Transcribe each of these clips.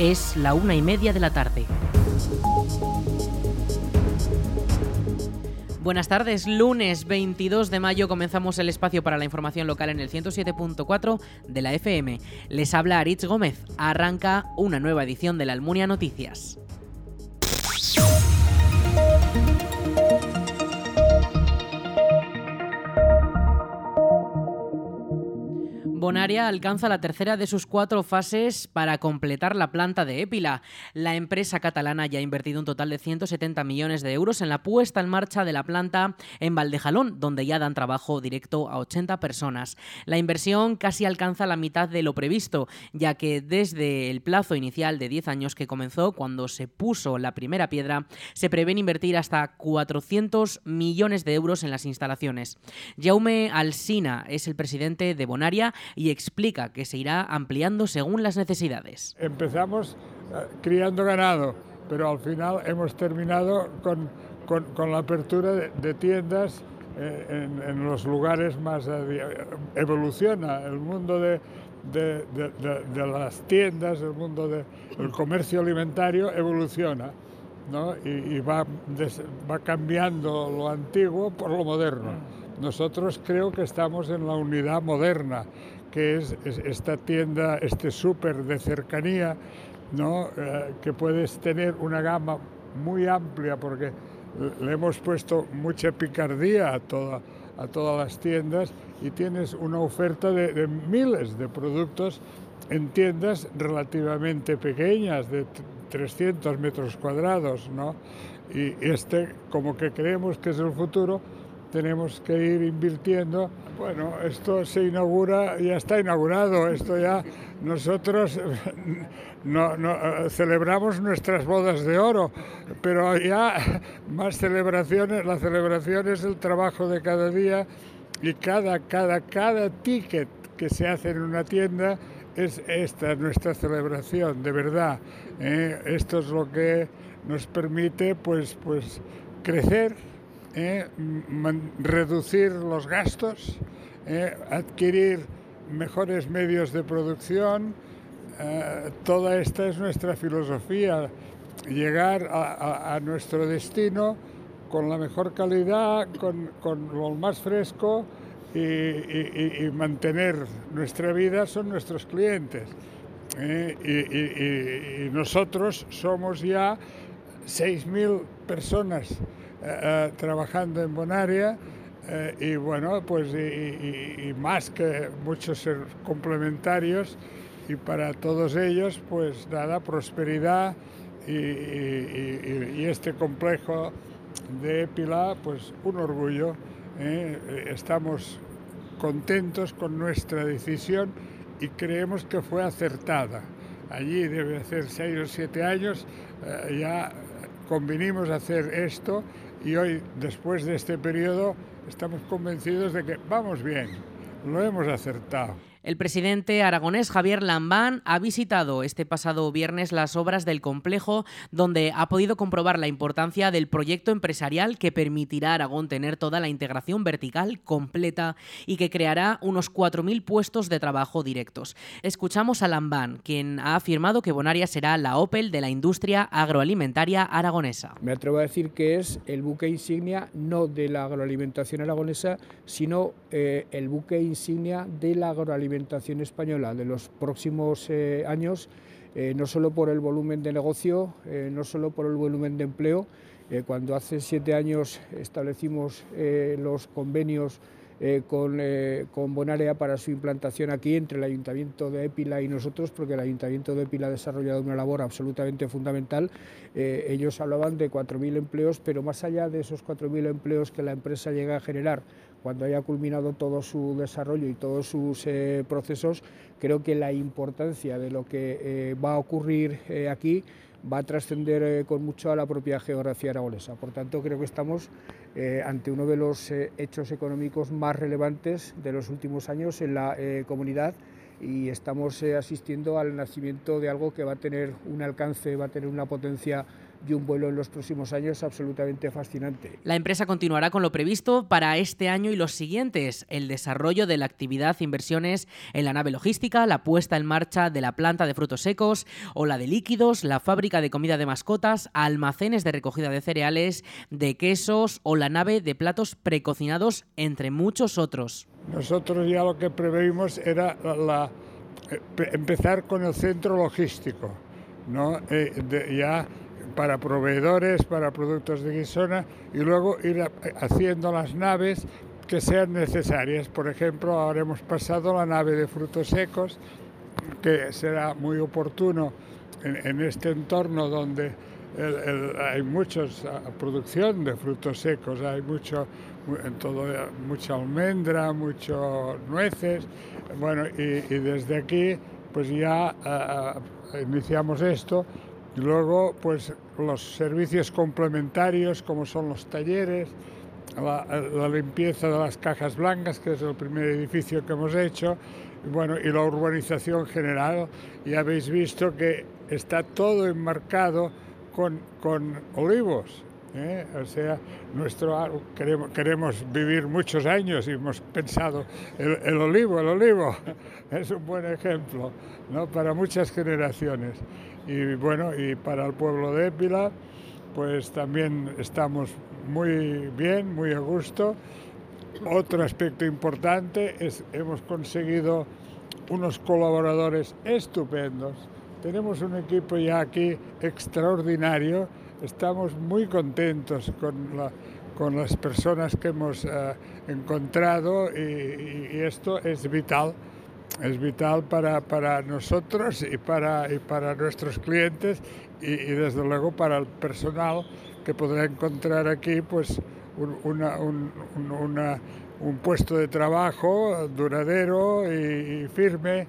Es la una y media de la tarde. Buenas tardes, lunes 22 de mayo comenzamos el espacio para la información local en el 107.4 de la FM. Les habla Aritz Gómez. Arranca una nueva edición de la Almunia Noticias. Bonaria alcanza la tercera de sus cuatro fases para completar la planta de Épila. La empresa catalana ya ha invertido un total de 170 millones de euros en la puesta en marcha de la planta en Valdejalón, donde ya dan trabajo directo a 80 personas. La inversión casi alcanza la mitad de lo previsto, ya que desde el plazo inicial de 10 años que comenzó cuando se puso la primera piedra, se prevén invertir hasta 400 millones de euros en las instalaciones. Jaume Alsina es el presidente de Bonaria y explica que se irá ampliando según las necesidades. Empezamos eh, criando ganado, pero al final hemos terminado con, con, la apertura de, tiendas eh, en, los lugares más... Eh, evoluciona el mundo de, de, de, las tiendas, el mundo del comercio alimentario evoluciona ¿no? y, y va, va cambiando lo antiguo por lo moderno. Nosotros creo que estamos en la unidad moderna, que es, esta tienda, este súper de cercanía, ¿no? Eh, que puedes tener una gama muy amplia porque le hemos puesto mucha picardía a, toda, a todas las tiendas y tienes una oferta de, miles de productos en tiendas relativamente pequeñas, de 300 metros cuadrados, ¿no? Y este, como que creemos que es el futuro, tenemos que ir invirtiendo. Bueno, esto se inaugura, ya está inaugurado, esto ya nosotros no, celebramos nuestras bodas de oro, pero ya más celebraciones, la celebración es el trabajo de cada día y cada, cada, cada ticket que se hace en una tienda es esta nuestra celebración, de verdad. ¿eh? Esto es lo que nos permite pues, pues crecer eh, reducir los gastos, eh, adquirir mejores medios de producción. Eh, toda esta es nuestra filosofía, llegar a, nuestro destino con la mejor calidad, con, lo más fresco y, mantener nuestra vida son nuestros clientes. y nosotros somos ya 6.000 personas eh, eh, trabajando en Bonaria eh, y bueno, pues y, más que muchos complementarios y para todos ellos pues nada, prosperidad y, este complejo de Épila pues un orgullo. Estamos contentos con nuestra decisión y creemos que fue acertada. Allí debe hacer seis o siete años ya convinimos hacer esto y hoy, después de este periodo, estamos convencidos de que vamos bien, lo hemos acertado. El presidente aragonés Javier Lambán ha visitado este pasado viernes las obras del complejo donde ha podido comprobar la importancia del proyecto empresarial que permitirá a Aragón tener toda la integración vertical completa y que creará unos 4.000 puestos de trabajo directos. Escuchamos a Lambán, quien ha afirmado que Bonaria será la Opel de la industria agroalimentaria aragonesa. Me atrevo a decir que es el buque insignia no de la agroalimentación aragonesa, sino eh, el buque insignia de la agroalimentación alimentación española de los próximos eh, años, eh, no solo por el volumen de negocio, eh, no solo por el volumen de empleo. cuando hace siete años establecimos los convenios con, con, Bonaria para su implantación aquí entre el Ayuntamiento de Épila y nosotros, porque el Ayuntamiento de Épila ha desarrollado una labor absolutamente fundamental. ellos hablaban de 4.000 empleos, pero más allá de esos 4.000 empleos que la empresa llega a generar cuando haya culminado todo su desarrollo y todos sus eh, procesos, creo que la importancia de lo que eh, va a ocurrir eh, aquí va a trascender con mucho a la propia geografía aragonesa. Por tanto, creo que estamos ante uno de los hechos económicos más relevantes de los últimos años en la comunidad y estamos asistiendo al nacimiento de algo que va a tener un alcance, va a tener una potencia y un vuelo en los próximos años absolutamente fascinante. La empresa continuará con lo previsto para este año y los siguientes, el desarrollo de la actividad inversiones en la nave logística, la puesta en marcha de la planta de frutos secos o la de líquidos, la fábrica de comida de mascotas, almacenes de recogida de cereales, de quesos o la nave de platos precocinados, entre muchos otros. Nosotros ya lo que preveímos era la, eh, empezar con el centro logístico, ¿no? Eh, ya para proveedores, para productos de Guisona y luego ir haciendo las naves que sean necesarias. Por ejemplo, ahora hemos pasado la nave de frutos secos, que será muy oportuno en, este entorno donde hay mucha producción de frutos secos, hay mucho, en todo, mucha almendra, mucho nueces, bueno, y, desde aquí pues ya iniciamos esto. Y luego, pues los servicios complementarios, como son los talleres, la, limpieza de las cajas blancas, que es el primer edificio que hemos hecho, bueno, y la urbanización general. Y habéis visto que está todo enmarcado con, con olivos. ¿eh? O sea, nuestro, queremos, queremos, vivir muchos años y hemos pensado, el, el olivo, el olivo es un buen ejemplo ¿no? para muchas generaciones. Y bueno, y para el pueblo de Épila, pues también estamos muy bien, muy a gusto. Otro aspecto importante es hemos conseguido unos colaboradores estupendos. Tenemos un equipo ya aquí extraordinario. Estamos muy contentos con, la, con las personas que hemos eh, encontrado y, y esto es vital es vital para, para nosotros y para, y para nuestros clientes y, desde luego para el personal que podrá encontrar aquí pues un, una, un, un puesto de trabajo duradero y, firme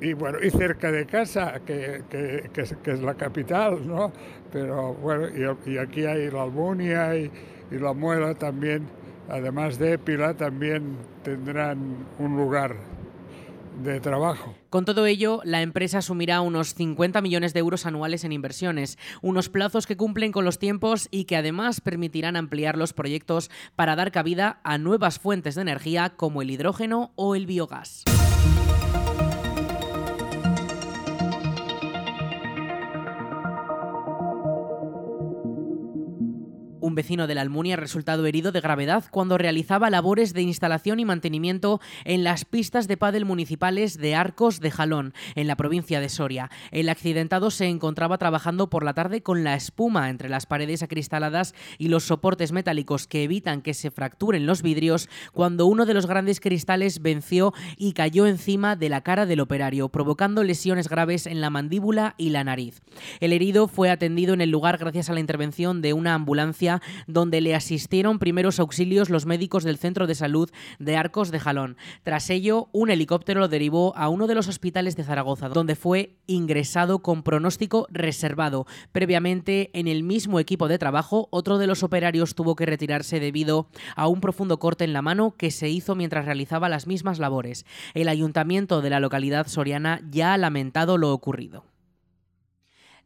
y bueno y cerca de casa que, que, que, es, la capital no pero bueno y, y aquí hay la Almunia y, y la Muela también además de Pila también tendrán un lugar de trabajo. Con todo ello, la empresa asumirá unos 50 millones de euros anuales en inversiones, unos plazos que cumplen con los tiempos y que además permitirán ampliar los proyectos para dar cabida a nuevas fuentes de energía como el hidrógeno o el biogás. Un vecino de la Almunia ha resultado herido de gravedad cuando realizaba labores de instalación y mantenimiento en las pistas de pádel municipales de Arcos de Jalón, en la provincia de Soria. El accidentado se encontraba trabajando por la tarde con la espuma entre las paredes acristaladas y los soportes metálicos que evitan que se fracturen los vidrios cuando uno de los grandes cristales venció y cayó encima de la cara del operario, provocando lesiones graves en la mandíbula y la nariz. El herido fue atendido en el lugar gracias a la intervención de una ambulancia donde le asistieron primeros auxilios los médicos del Centro de Salud de Arcos de Jalón. Tras ello, un helicóptero lo derivó a uno de los hospitales de Zaragoza, donde fue ingresado con pronóstico reservado. Previamente, en el mismo equipo de trabajo, otro de los operarios tuvo que retirarse debido a un profundo corte en la mano que se hizo mientras realizaba las mismas labores. El ayuntamiento de la localidad soriana ya ha lamentado lo ocurrido.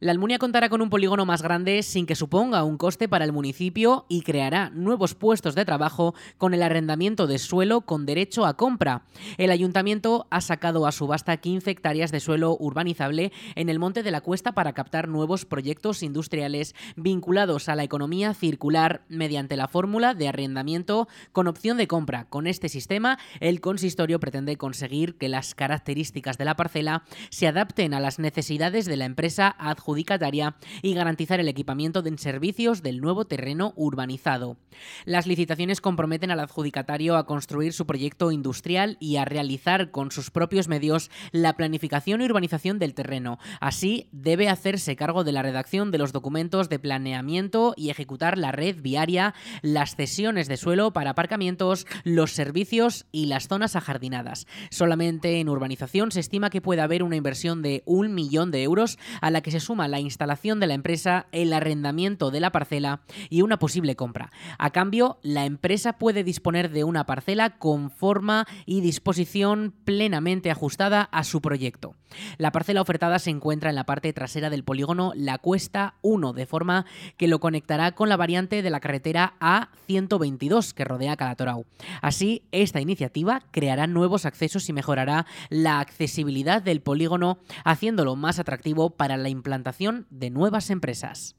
La Almunia contará con un polígono más grande sin que suponga un coste para el municipio y creará nuevos puestos de trabajo con el arrendamiento de suelo con derecho a compra. El ayuntamiento ha sacado a subasta 15 hectáreas de suelo urbanizable en el Monte de la Cuesta para captar nuevos proyectos industriales vinculados a la economía circular mediante la fórmula de arrendamiento con opción de compra. Con este sistema, el consistorio pretende conseguir que las características de la parcela se adapten a las necesidades de la empresa adjudicada y garantizar el equipamiento de servicios del nuevo terreno urbanizado. Las licitaciones comprometen al adjudicatario a construir su proyecto industrial y a realizar con sus propios medios la planificación y urbanización del terreno. Así, debe hacerse cargo de la redacción de los documentos de planeamiento y ejecutar la red viaria, las cesiones de suelo para aparcamientos, los servicios y las zonas ajardinadas. Solamente en urbanización se estima que puede haber una inversión de un millón de euros a la que se suma la instalación de la empresa, el arrendamiento de la parcela y una posible compra. A cambio, la empresa puede disponer de una parcela con forma y disposición plenamente ajustada a su proyecto. La parcela ofertada se encuentra en la parte trasera del polígono La Cuesta 1, de forma que lo conectará con la variante de la carretera A122 que rodea Calatorau. Así, esta iniciativa creará nuevos accesos y mejorará la accesibilidad del polígono, haciéndolo más atractivo para la implantación de nuevas empresas.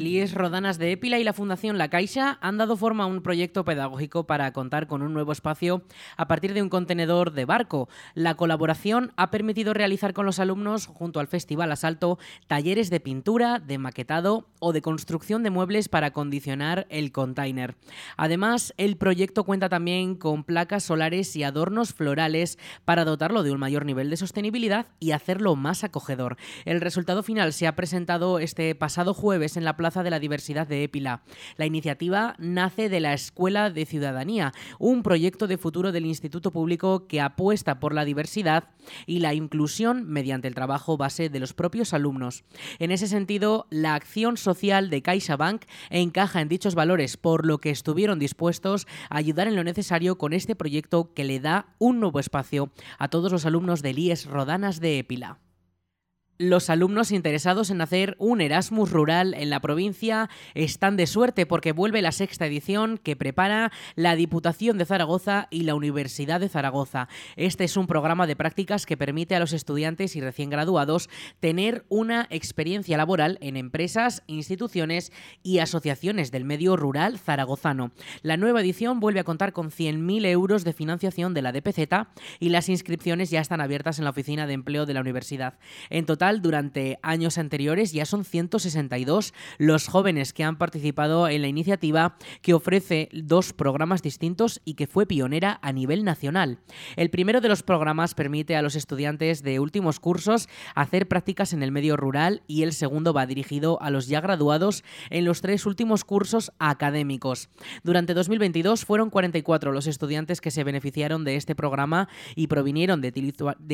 El IES Rodanas de Épila y la Fundación La Caixa han dado forma a un proyecto pedagógico para contar con un nuevo espacio a partir de un contenedor de barco. La colaboración ha permitido realizar con los alumnos, junto al Festival Asalto, talleres de pintura, de maquetado o de construcción de muebles para acondicionar el container. Además, el proyecto cuenta también con placas solares y adornos florales para dotarlo de un mayor nivel de sostenibilidad y hacerlo más acogedor. El resultado final se ha presentado este pasado jueves en la Plaza de la Diversidad de Épila. La iniciativa nace de la Escuela de Ciudadanía, un proyecto de futuro del Instituto Público que apuesta por la diversidad y la inclusión mediante el trabajo base de los propios alumnos. En ese sentido, la acción social de CaixaBank encaja en dichos valores, por lo que estuvieron dispuestos a ayudar en lo necesario con este proyecto que le da un nuevo espacio a todos los alumnos del IES Rodanas de Épila. Los alumnos interesados en hacer un Erasmus rural en la provincia están de suerte porque vuelve la sexta edición que prepara la Diputación de Zaragoza y la Universidad de Zaragoza. Este es un programa de prácticas que permite a los estudiantes y recién graduados tener una experiencia laboral en empresas, instituciones y asociaciones del medio rural zaragozano. La nueva edición vuelve a contar con 100.000 euros de financiación de la DPZ y las inscripciones ya están abiertas en la Oficina de Empleo de la Universidad. En total, durante años anteriores ya son 162 los jóvenes que han participado en la iniciativa que ofrece dos programas distintos y que fue pionera a nivel nacional. El primero de los programas permite a los estudiantes de últimos cursos hacer prácticas en el medio rural y el segundo va dirigido a los ya graduados en los tres últimos cursos académicos. Durante 2022 fueron 44 los estudiantes que se beneficiaron de este programa y provinieron de,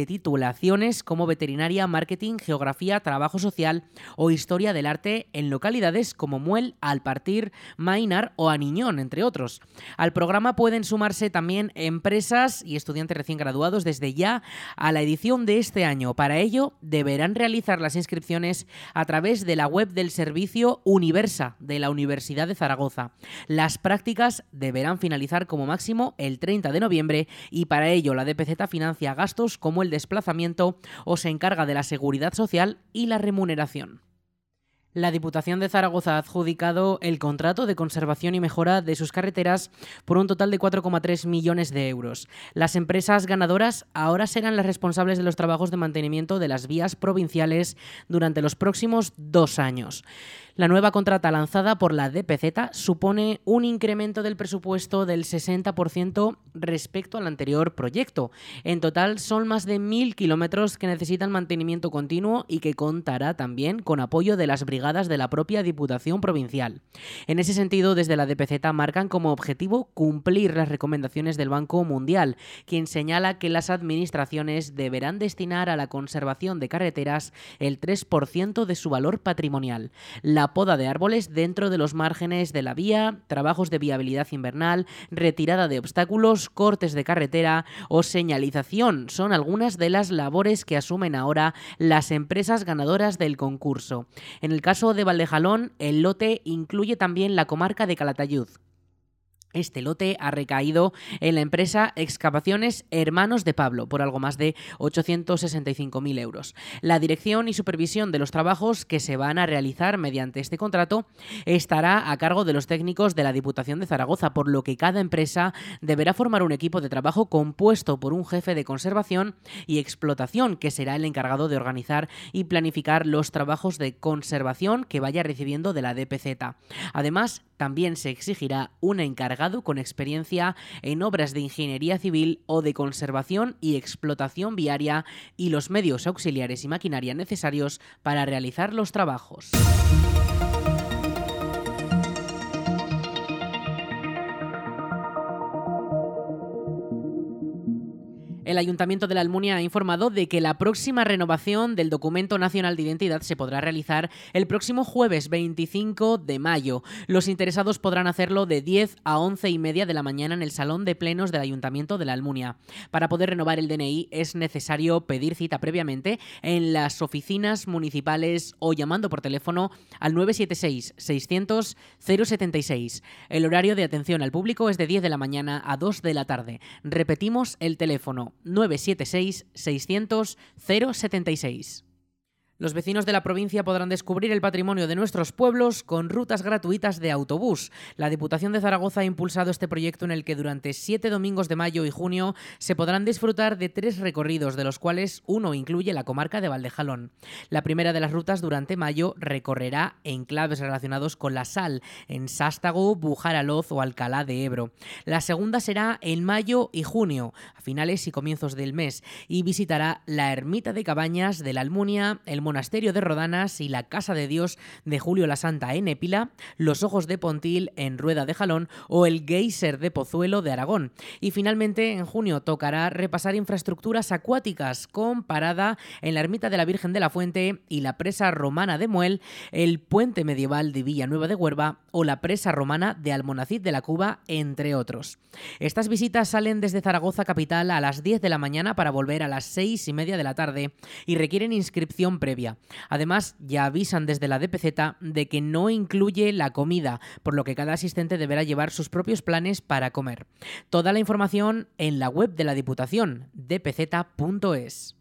titulaciones como veterinaria, marketing, geografía, trabajo social o historia del arte en localidades como Muel, Alpartir, Mainar o Aniñón, entre otros. Al programa pueden sumarse también empresas y estudiantes recién graduados desde ya a la edición de este año. Para ello, deberán realizar las inscripciones a través de la web del servicio Universa de la Universidad de Zaragoza. Las prácticas deberán finalizar como máximo el 30 de noviembre y para ello la DPZ financia gastos como el desplazamiento o se encarga de la seguridad social y la remuneración. La Diputación de Zaragoza ha adjudicado el contrato de conservación y mejora de sus carreteras por un total de 4,3 millones de euros. Las empresas ganadoras ahora serán las responsables de los trabajos de mantenimiento de las vías provinciales durante los próximos dos años. La nueva contrata lanzada por la DPZ supone un incremento del presupuesto del 60% respecto al anterior proyecto. En total son más de mil kilómetros que necesitan mantenimiento continuo y que contará también con apoyo de las brigadas de la propia Diputación Provincial. En ese sentido, desde la DPZ marcan como objetivo cumplir las recomendaciones del Banco Mundial, quien señala que las administraciones deberán destinar a la conservación de carreteras el 3% de su valor patrimonial. La poda de árboles dentro de los márgenes de la vía, trabajos de viabilidad invernal, retirada de obstáculos, cortes de carretera o señalización son algunas de las labores que asumen ahora las empresas ganadoras del concurso. En el caso de Valdejalón, el lote incluye también la comarca de Calatayud. Este lote ha recaído en la empresa Excavaciones Hermanos de Pablo por algo más de 865.000 euros. La dirección y supervisión de los trabajos que se van a realizar mediante este contrato estará a cargo de los técnicos de la Diputación de Zaragoza, por lo que cada empresa deberá formar un equipo de trabajo compuesto por un jefe de conservación y explotación que será el encargado de organizar y planificar los trabajos de conservación que vaya recibiendo de la DPZ. Además, también se exigirá un encargado con experiencia en obras de ingeniería civil o de conservación y explotación viaria y los medios auxiliares y maquinaria necesarios para realizar los trabajos. El Ayuntamiento de la Almunia ha informado de que la próxima renovación del Documento Nacional de Identidad se podrá realizar el próximo jueves 25 de mayo. Los interesados podrán hacerlo de 10 a 11 y media de la mañana en el Salón de Plenos del Ayuntamiento de la Almunia. Para poder renovar el DNI es necesario pedir cita previamente en las oficinas municipales o llamando por teléfono al 976 600 076. El horario de atención al público es de 10 de la mañana a 2 de la tarde. Repetimos el teléfono 976 600 076. Los vecinos de la provincia podrán descubrir el patrimonio de nuestros pueblos con rutas gratuitas de autobús. La Diputación de Zaragoza ha impulsado este proyecto en el que durante siete domingos de mayo y junio se podrán disfrutar de tres recorridos, de los cuales uno incluye la comarca de Valdejalón. La primera de las rutas durante mayo recorrerá enclaves relacionados con la sal, en Sástago, Bujaraloz o Alcalá de Ebro. La segunda será en mayo y junio, a finales y comienzos del mes, y visitará la ermita de Cabañas de la Almunia, el Monasterio de Rodanas y la Casa de Dios de Julio la Santa en Épila, los Ojos de Pontil en Rueda de Jalón o el Geyser de Pozuelo de Aragón. Y finalmente, en junio tocará repasar infraestructuras acuáticas con parada en la Ermita de la Virgen de la Fuente y la presa romana de Muel, el puente medieval de Villanueva de Huerva o la presa romana de Almonacid de la Cuba, entre otros. Estas visitas salen desde Zaragoza capital a las 10 de la mañana para volver a las 6 y media de la tarde y requieren inscripción previa Además, ya avisan desde la DPZ de que no incluye la comida, por lo que cada asistente deberá llevar sus propios planes para comer. Toda la información en la web de la Diputación, dpz.es.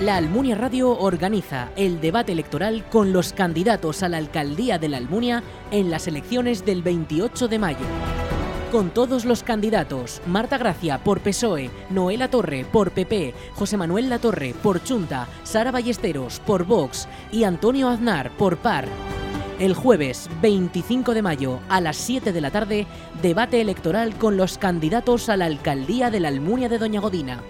La Almunia Radio organiza el debate electoral con los candidatos a la alcaldía de la Almunia en las elecciones del 28 de mayo con todos los candidatos. Marta Gracia por PSOE, Noela Torre por PP, José Manuel Latorre por Chunta, Sara Ballesteros por Vox y Antonio Aznar por PAR. El jueves 25 de mayo a las 7 de la tarde, debate electoral con los candidatos a la alcaldía de la Almunia de Doña Godina.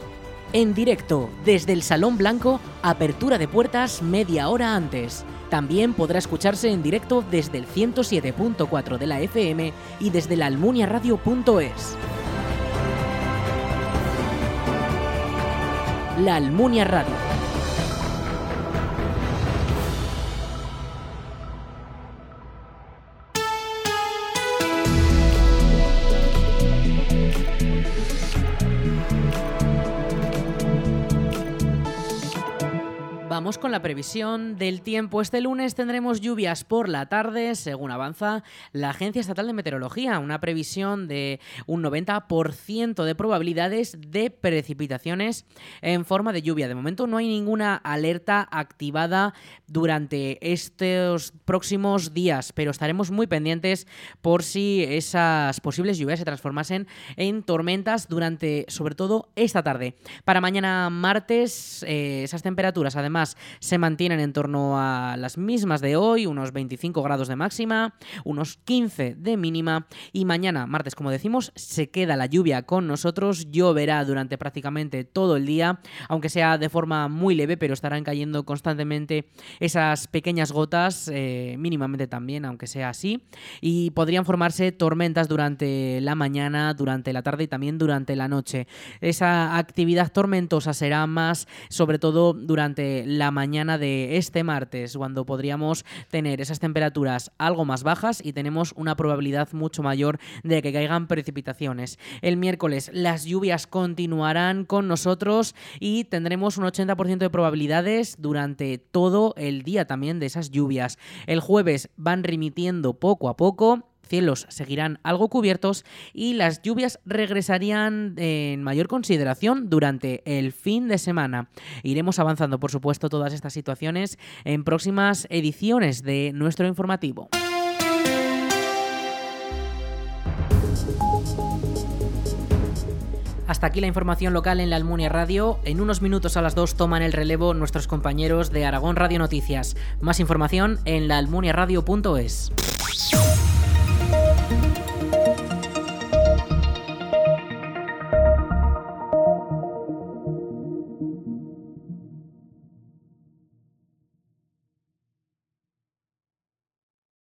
En directo, desde el Salón Blanco, apertura de puertas media hora antes. También podrá escucharse en directo desde el 107.4 de la FM y desde la almuniaradio.es. La Almunia Radio Con la previsión del tiempo. Este lunes tendremos lluvias por la tarde, según avanza la Agencia Estatal de Meteorología. Una previsión de un 90% de probabilidades de precipitaciones en forma de lluvia. De momento no hay ninguna alerta activada durante estos próximos días, pero estaremos muy pendientes por si esas posibles lluvias se transformasen en tormentas durante, sobre todo, esta tarde. Para mañana martes, eh, esas temperaturas además se mantienen en torno a las mismas de hoy, unos 25 grados de máxima, unos 15 de mínima y mañana, martes como decimos, se queda la lluvia con nosotros, lloverá durante prácticamente todo el día, aunque sea de forma muy leve, pero estarán cayendo constantemente esas pequeñas gotas, eh, mínimamente también, aunque sea así, y podrían formarse tormentas durante la mañana, durante la tarde y también durante la noche. Esa actividad tormentosa será más sobre todo durante mañana de este martes, cuando podríamos tener esas temperaturas algo más bajas y tenemos una probabilidad mucho mayor de que caigan precipitaciones. El miércoles las lluvias continuarán con nosotros y tendremos un 80% de probabilidades durante todo el día también de esas lluvias. El jueves van remitiendo poco a poco cielos seguirán algo cubiertos y las lluvias regresarían en mayor consideración durante el fin de semana. Iremos avanzando, por supuesto, todas estas situaciones en próximas ediciones de nuestro informativo. Hasta aquí la información local en la Almunia Radio. En unos minutos a las 2 toman el relevo nuestros compañeros de Aragón Radio Noticias. Más información en laalmuniaradio.es.